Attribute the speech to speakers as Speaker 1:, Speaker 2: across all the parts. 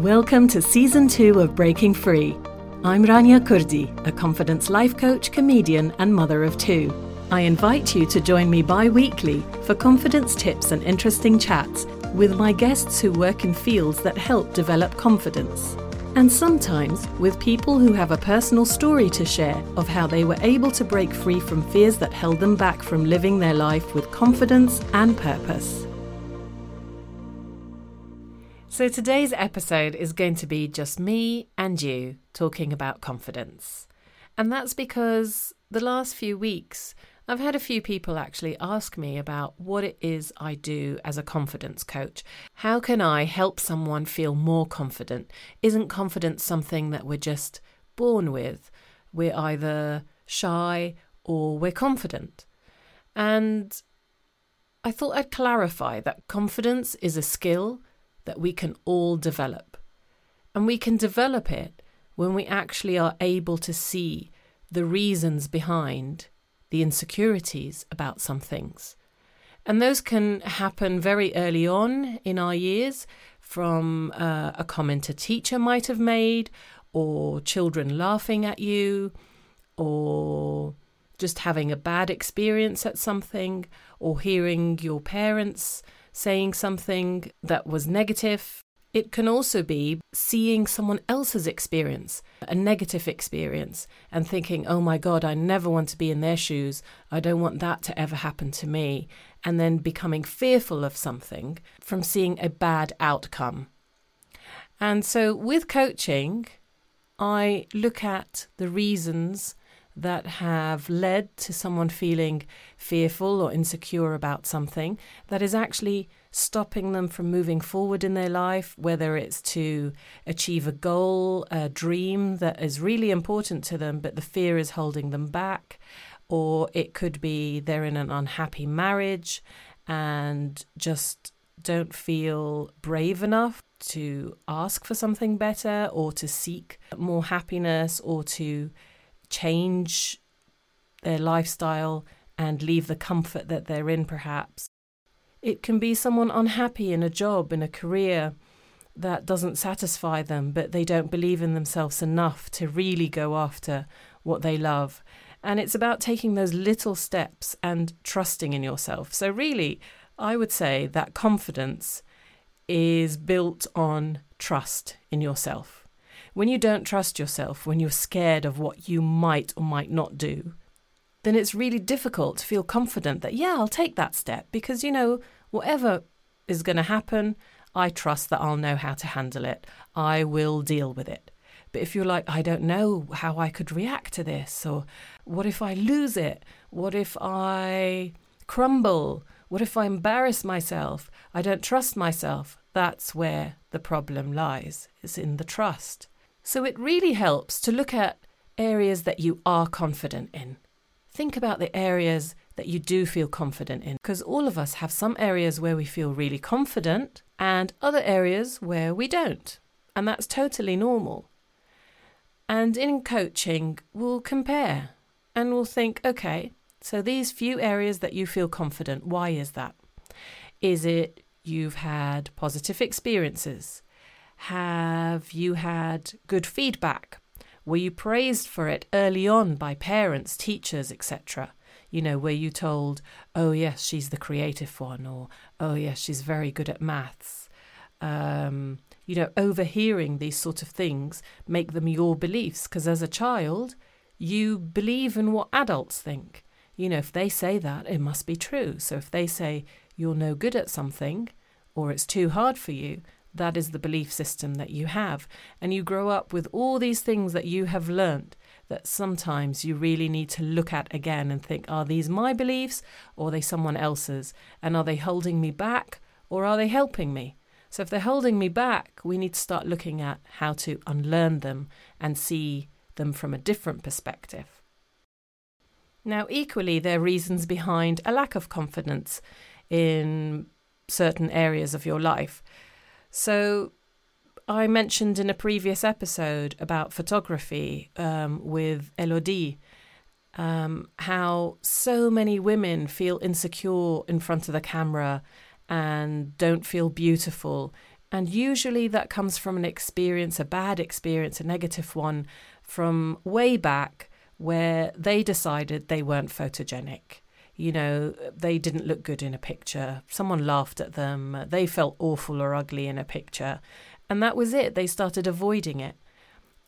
Speaker 1: Welcome to season two of Breaking Free. I'm Rania Kurdi, a confidence life coach, comedian, and mother of two. I invite you to join me bi weekly for confidence tips and interesting chats with my guests who work in fields that help develop confidence. And sometimes with people who have a personal story to share of how they were able to break free from fears that held them back from living their life with confidence and purpose. So, today's episode is going to be just me and you talking about confidence. And that's because the last few weeks, I've had a few people actually ask me about what it is I do as a confidence coach. How can I help someone feel more confident? Isn't confidence something that we're just born with? We're either shy or we're confident. And I thought I'd clarify that confidence is a skill that we can all develop. And we can develop it when we actually are able to see the reasons behind the insecurities about some things. And those can happen very early on in our years from uh, a comment a teacher might have made, or children laughing at you, or just having a bad experience at something, or hearing your parents saying something that was negative. It can also be seeing someone else's experience, a negative experience, and thinking, oh my God, I never want to be in their shoes. I don't want that to ever happen to me. And then becoming fearful of something from seeing a bad outcome. And so with coaching, I look at the reasons that have led to someone feeling fearful or insecure about something that is actually stopping them from moving forward in their life, whether it's to achieve a goal, a dream that is really important to them, but the fear is holding them back, or it could be they're in an unhappy marriage and just don't feel brave enough to ask for something better or to seek more happiness or to change their lifestyle and leave the comfort that they're in, perhaps. It can be someone unhappy in a job, in a career that doesn't satisfy them, but they don't believe in themselves enough to really go after what they love. And it's about taking those little steps and trusting in yourself. So, really, I would say that confidence is built on trust in yourself. When you don't trust yourself, when you're scared of what you might or might not do, then it's really difficult to feel confident that, yeah, I'll take that step because, you know, whatever is going to happen, I trust that I'll know how to handle it. I will deal with it. But if you're like, I don't know how I could react to this, or what if I lose it? What if I crumble? What if I embarrass myself? I don't trust myself. That's where the problem lies, it's in the trust. So it really helps to look at areas that you are confident in. Think about the areas that you do feel confident in, because all of us have some areas where we feel really confident and other areas where we don't. And that's totally normal. And in coaching, we'll compare and we'll think, okay, so these few areas that you feel confident, why is that? Is it you've had positive experiences? Have you had good feedback? Were you praised for it early on by parents, teachers, etc.? You know, were you told, oh, yes, she's the creative one, or oh, yes, she's very good at maths? Um, you know, overhearing these sort of things make them your beliefs because as a child, you believe in what adults think. You know, if they say that, it must be true. So if they say you're no good at something or it's too hard for you, that is the belief system that you have. And you grow up with all these things that you have learnt that sometimes you really need to look at again and think are these my beliefs or are they someone else's? And are they holding me back or are they helping me? So if they're holding me back, we need to start looking at how to unlearn them and see them from a different perspective. Now, equally, there are reasons behind a lack of confidence in certain areas of your life. So, I mentioned in a previous episode about photography um, with Elodie um, how so many women feel insecure in front of the camera and don't feel beautiful. And usually that comes from an experience, a bad experience, a negative one from way back where they decided they weren't photogenic. You know, they didn't look good in a picture. Someone laughed at them. They felt awful or ugly in a picture. And that was it. They started avoiding it.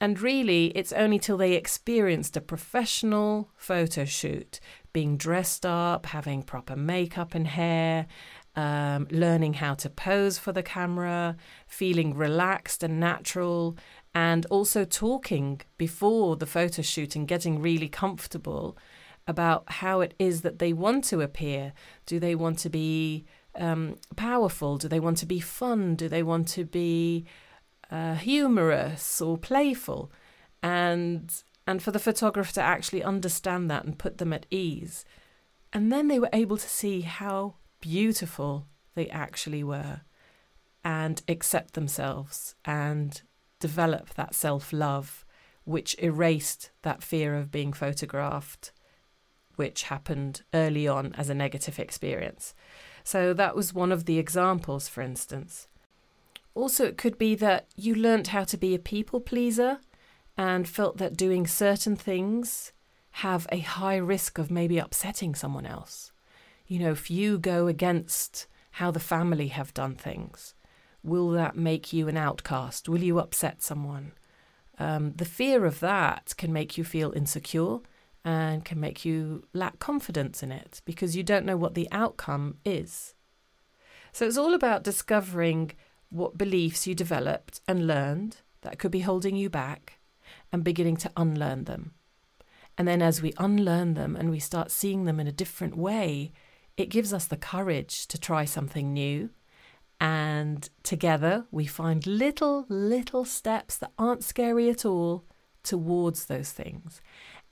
Speaker 1: And really, it's only till they experienced a professional photo shoot, being dressed up, having proper makeup and hair, um, learning how to pose for the camera, feeling relaxed and natural, and also talking before the photo shoot and getting really comfortable about how it is that they want to appear. Do they want to be um, powerful? Do they want to be fun? Do they want to be uh, humorous or playful? And and for the photographer to actually understand that and put them at ease. And then they were able to see how beautiful they actually were and accept themselves and develop that self love, which erased that fear of being photographed, which happened early on as a negative experience. So that was one of the examples, for instance. Also, it could be that you learnt how to be a people pleaser and felt that doing certain things have a high risk of maybe upsetting someone else. You know, if you go against how the family have done things, will that make you an outcast? Will you upset someone? Um, the fear of that can make you feel insecure and can make you lack confidence in it because you don't know what the outcome is. So it's all about discovering what beliefs you developed and learned that could be holding you back and beginning to unlearn them. And then as we unlearn them and we start seeing them in a different way, it gives us the courage to try something new and together we find little, little steps that aren't scary at all towards those things.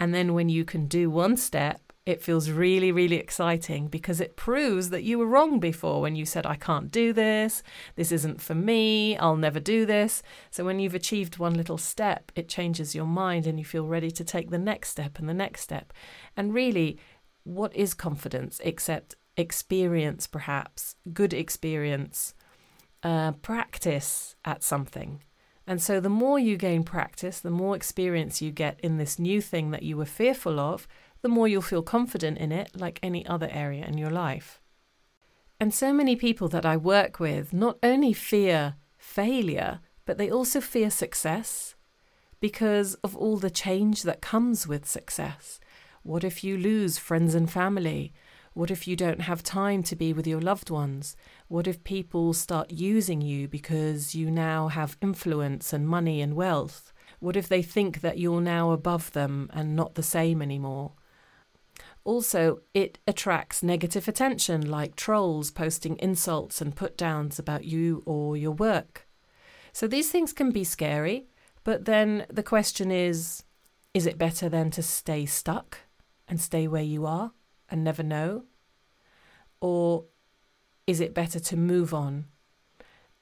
Speaker 1: And then when you can do one step, it feels really, really exciting because it proves that you were wrong before when you said, I can't do this, this isn't for me, I'll never do this. So when you've achieved one little step, it changes your mind and you feel ready to take the next step and the next step. And really, what is confidence except experience, perhaps, good experience, uh, practice at something. And so, the more you gain practice, the more experience you get in this new thing that you were fearful of, the more you'll feel confident in it, like any other area in your life. And so many people that I work with not only fear failure, but they also fear success because of all the change that comes with success. What if you lose friends and family? What if you don't have time to be with your loved ones? What if people start using you because you now have influence and money and wealth? What if they think that you're now above them and not the same anymore? Also, it attracts negative attention, like trolls posting insults and put downs about you or your work. So these things can be scary, but then the question is is it better then to stay stuck and stay where you are? And never know? Or is it better to move on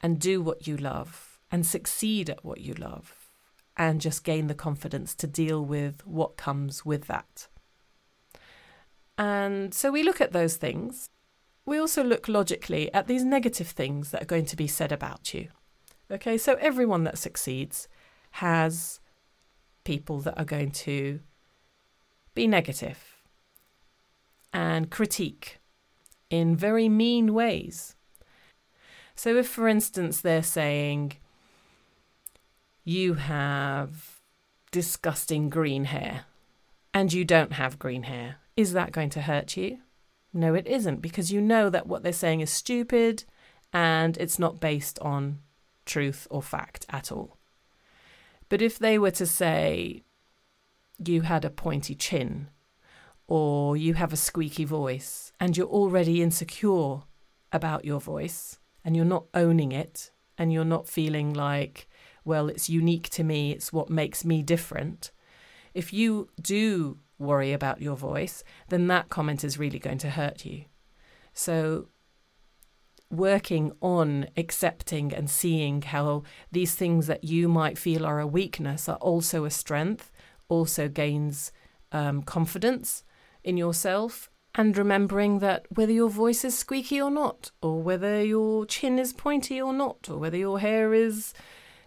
Speaker 1: and do what you love and succeed at what you love and just gain the confidence to deal with what comes with that? And so we look at those things. We also look logically at these negative things that are going to be said about you. Okay, so everyone that succeeds has people that are going to be negative and critique in very mean ways. So, if for instance they're saying, you have disgusting green hair and you don't have green hair, is that going to hurt you? No, it isn't, because you know that what they're saying is stupid and it's not based on truth or fact at all. But if they were to say, you had a pointy chin or you have a squeaky voice and you're already insecure about your voice and you're not owning it and you're not feeling like, well, it's unique to me, it's what makes me different. If you do worry about your voice, then that comment is really going to hurt you. So, working on accepting and seeing how these things that you might feel are a weakness are also a strength also gains um, confidence in yourself And remembering that whether your voice is squeaky or not, or whether your chin is pointy or not, or whether your hair is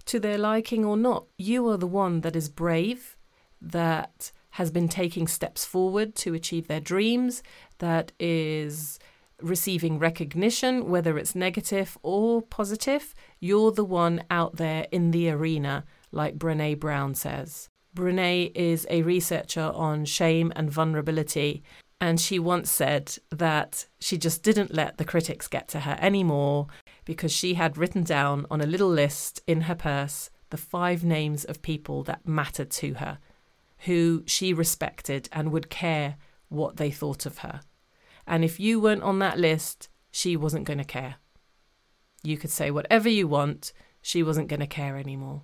Speaker 1: to their liking or not, you are the one that is brave, that has been taking steps forward to achieve their dreams, that is receiving recognition, whether it's negative or positive. You're the one out there in the arena, like Brene Brown says. Brene is a researcher on shame and vulnerability, and she once said that she just didn't let the critics get to her anymore because she had written down on a little list in her purse the five names of people that mattered to her, who she respected and would care what they thought of her. And if you weren't on that list, she wasn't going to care. You could say whatever you want, she wasn't going to care anymore.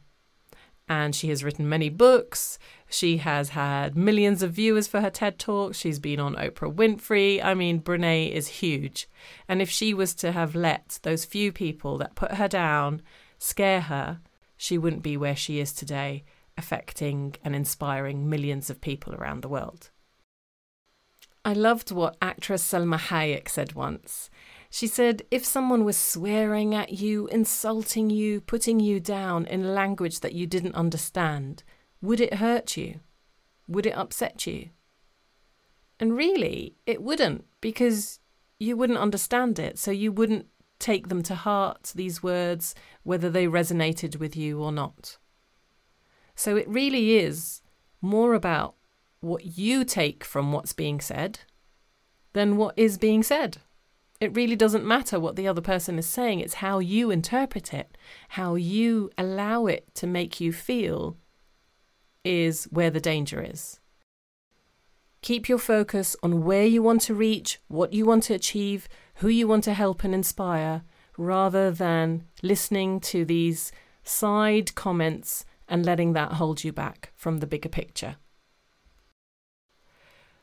Speaker 1: And she has written many books. She has had millions of viewers for her TED Talks. She's been on Oprah Winfrey. I mean, Brene is huge. And if she was to have let those few people that put her down scare her, she wouldn't be where she is today, affecting and inspiring millions of people around the world. I loved what actress Salma Hayek said once. She said, if someone was swearing at you, insulting you, putting you down in language that you didn't understand, would it hurt you? Would it upset you? And really, it wouldn't, because you wouldn't understand it, so you wouldn't take them to heart, these words, whether they resonated with you or not. So it really is more about what you take from what's being said than what is being said. It really doesn't matter what the other person is saying, it's how you interpret it, how you allow it to make you feel is where the danger is. Keep your focus on where you want to reach, what you want to achieve, who you want to help and inspire, rather than listening to these side comments and letting that hold you back from the bigger picture.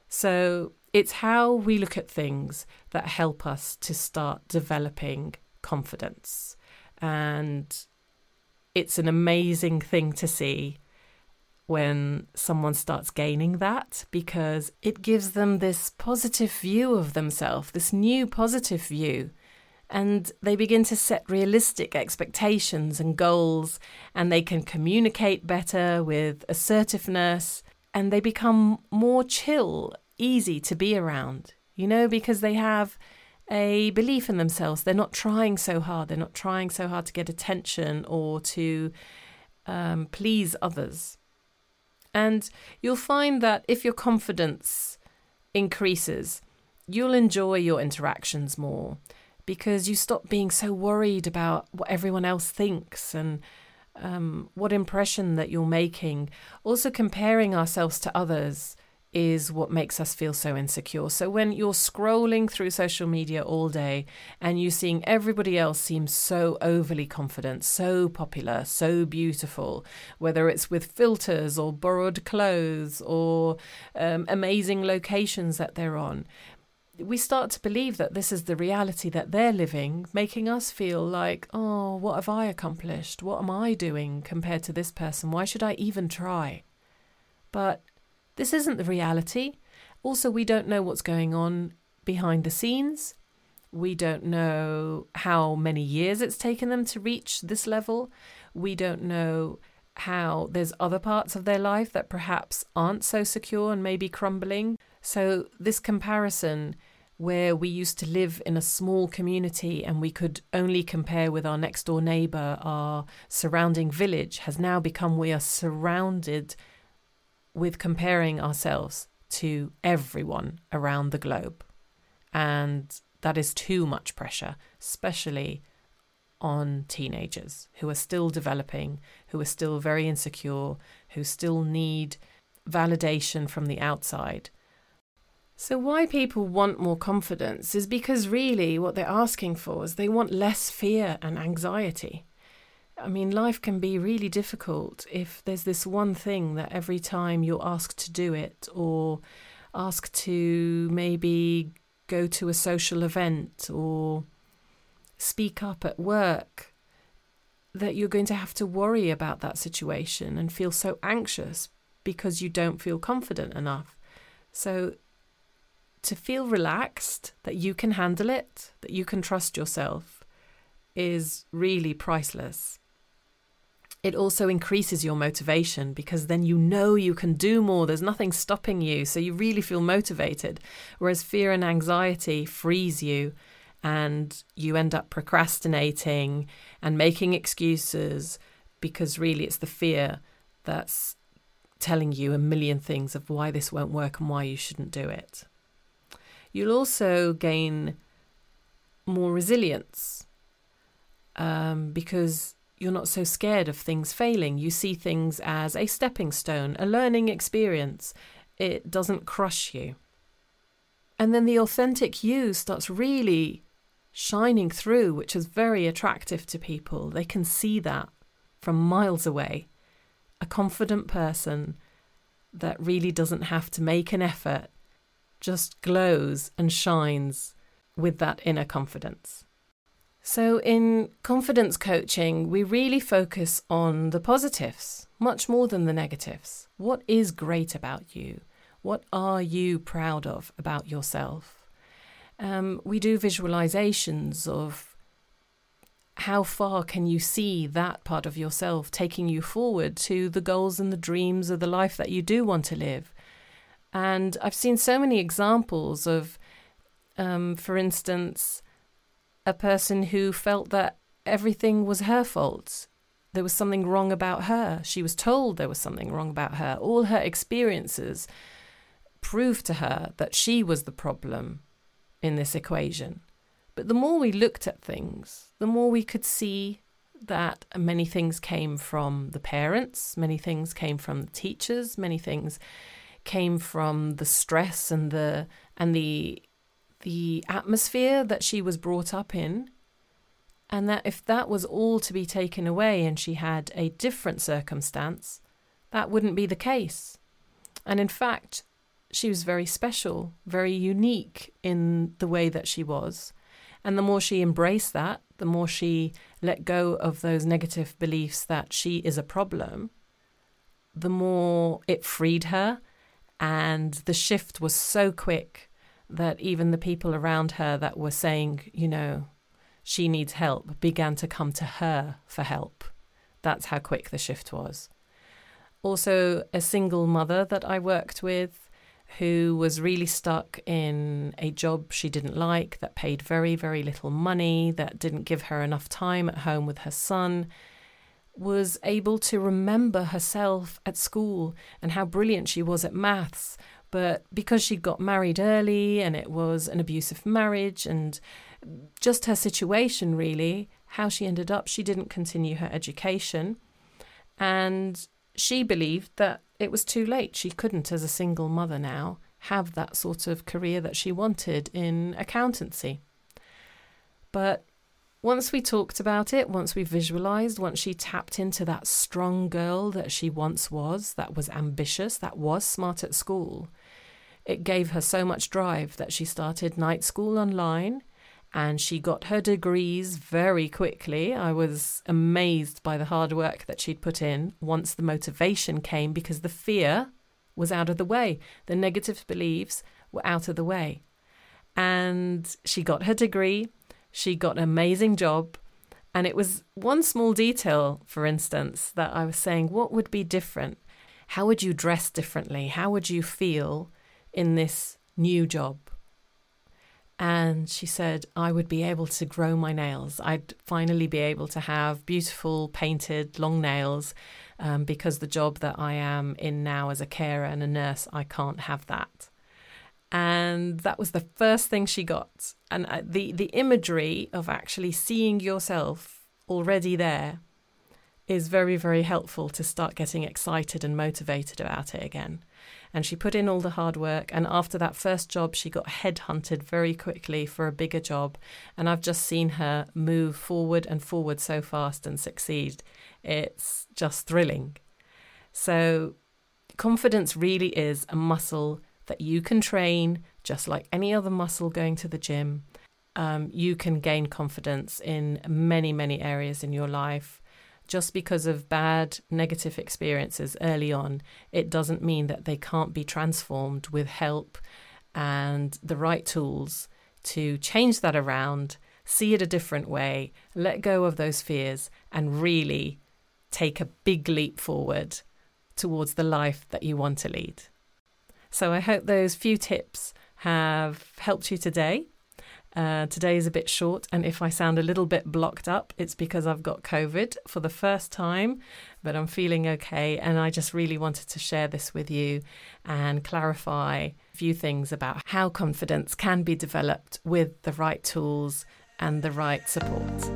Speaker 1: So it's how we look at things that help us to start developing confidence. And it's an amazing thing to see when someone starts gaining that because it gives them this positive view of themselves, this new positive view. And they begin to set realistic expectations and goals, and they can communicate better with assertiveness and they become more chill, easy to be around, you know, because they have a belief in themselves. They're not trying so hard. They're not trying so hard to get attention or to um, please others. And you'll find that if your confidence increases, you'll enjoy your interactions more because you stop being so worried about what everyone else thinks and um, what impression that you're making. Also, comparing ourselves to others is what makes us feel so insecure. So, when you're scrolling through social media all day and you're seeing everybody else seem so overly confident, so popular, so beautiful, whether it's with filters or borrowed clothes or um, amazing locations that they're on, we start to believe that this is the reality that they're living, making us feel like, oh, what have I accomplished? What am I doing compared to this person? Why should I even try? But this isn't the reality. Also, we don't know what's going on behind the scenes. We don't know how many years it's taken them to reach this level. We don't know how there's other parts of their life that perhaps aren't so secure and maybe crumbling. So, this comparison, where we used to live in a small community and we could only compare with our next door neighbour, our surrounding village, has now become we are surrounded with comparing ourselves to everyone around the globe. And that is too much pressure, especially on teenagers who are still developing, who are still very insecure, who still need validation from the outside so, why people want more confidence is because really what they're asking for is they want less fear and anxiety. I mean, life can be really difficult if there's this one thing that every time you're asked to do it or asked to maybe go to a social event or speak up at work, that you're going to have to worry about that situation and feel so anxious because you don't feel confident enough. So to feel relaxed that you can handle it, that you can trust yourself, is really priceless. It also increases your motivation because then you know you can do more. There's nothing stopping you. So you really feel motivated. Whereas fear and anxiety freeze you and you end up procrastinating and making excuses because really it's the fear that's telling you a million things of why this won't work and why you shouldn't do it. You'll also gain more resilience um, because you're not so scared of things failing. You see things as a stepping stone, a learning experience. It doesn't crush you. And then the authentic you starts really shining through, which is very attractive to people. They can see that from miles away. A confident person that really doesn't have to make an effort just glows and shines with that inner confidence. So, in confidence coaching, we really focus on the positives much more than the negatives. What is great about you? What are you proud of about yourself? Um, we do visualizations of how far can you see that part of yourself taking you forward to the goals and the dreams of the life that you do want to live. And I've seen so many examples of, um, for instance, a person who felt that everything was her fault. There was something wrong about her. She was told there was something wrong about her. All her experiences proved to her that she was the problem in this equation. But the more we looked at things, the more we could see that many things came from the parents, many things came from the teachers, many things came from the stress and the and the the atmosphere that she was brought up in, and that if that was all to be taken away and she had a different circumstance, that wouldn't be the case. And in fact, she was very special, very unique in the way that she was. And the more she embraced that, the more she let go of those negative beliefs that she is a problem, the more it freed her. And the shift was so quick that even the people around her that were saying, you know, she needs help began to come to her for help. That's how quick the shift was. Also, a single mother that I worked with who was really stuck in a job she didn't like, that paid very, very little money, that didn't give her enough time at home with her son, was able to remember herself at school and how brilliant she was at maths, but because she got married early and it was an abusive marriage and just her situation, really, how she ended up, she didn't continue her education. And she believed that it was too late. She couldn't, as a single mother now, have that sort of career that she wanted in accountancy. But once we talked about it, once we visualized, once she tapped into that strong girl that she once was, that was ambitious, that was smart at school, it gave her so much drive that she started night school online and she got her degrees very quickly. I was amazed by the hard work that she'd put in once the motivation came because the fear was out of the way, the negative beliefs were out of the way. And she got her degree she got an amazing job. And it was one small detail, for instance, that I was saying, what would be different? How would you dress differently? How would you feel in this new job? And she said, I would be able to grow my nails. I'd finally be able to have beautiful, painted, long nails um, because the job that I am in now as a carer and a nurse, I can't have that and that was the first thing she got. And uh, the the imagery of actually seeing yourself already there is very very helpful to start getting excited and motivated about it again. And she put in all the hard work and after that first job she got headhunted very quickly for a bigger job. And I've just seen her move forward and forward so fast and succeed. It's just thrilling. So confidence really is a muscle that you can train just like any other muscle going to the gym. Um, you can gain confidence in many, many areas in your life. Just because of bad negative experiences early on, it doesn't mean that they can't be transformed with help and the right tools to change that around, see it a different way, let go of those fears, and really take a big leap forward towards the life that you want to lead. So I hope those few tips have helped you today. Uh, today is a bit short, and if I sound a little bit blocked up, it's because I've got COVID for the first time, but I'm feeling okay. And I just really wanted to share this with you and clarify a few things about how confidence can be developed with the right tools and the right support.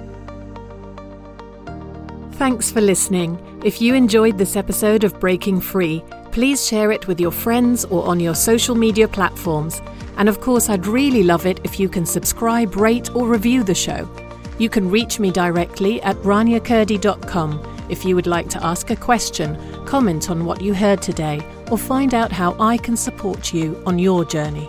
Speaker 2: Thanks for listening. If you enjoyed this episode of Breaking Free, please share it with your friends or on your social media platforms. And of course, I'd really love it if you can subscribe, rate, or review the show. You can reach me directly at raniakurdi.com if you would like to ask a question, comment on what you heard today, or find out how I can support you on your journey.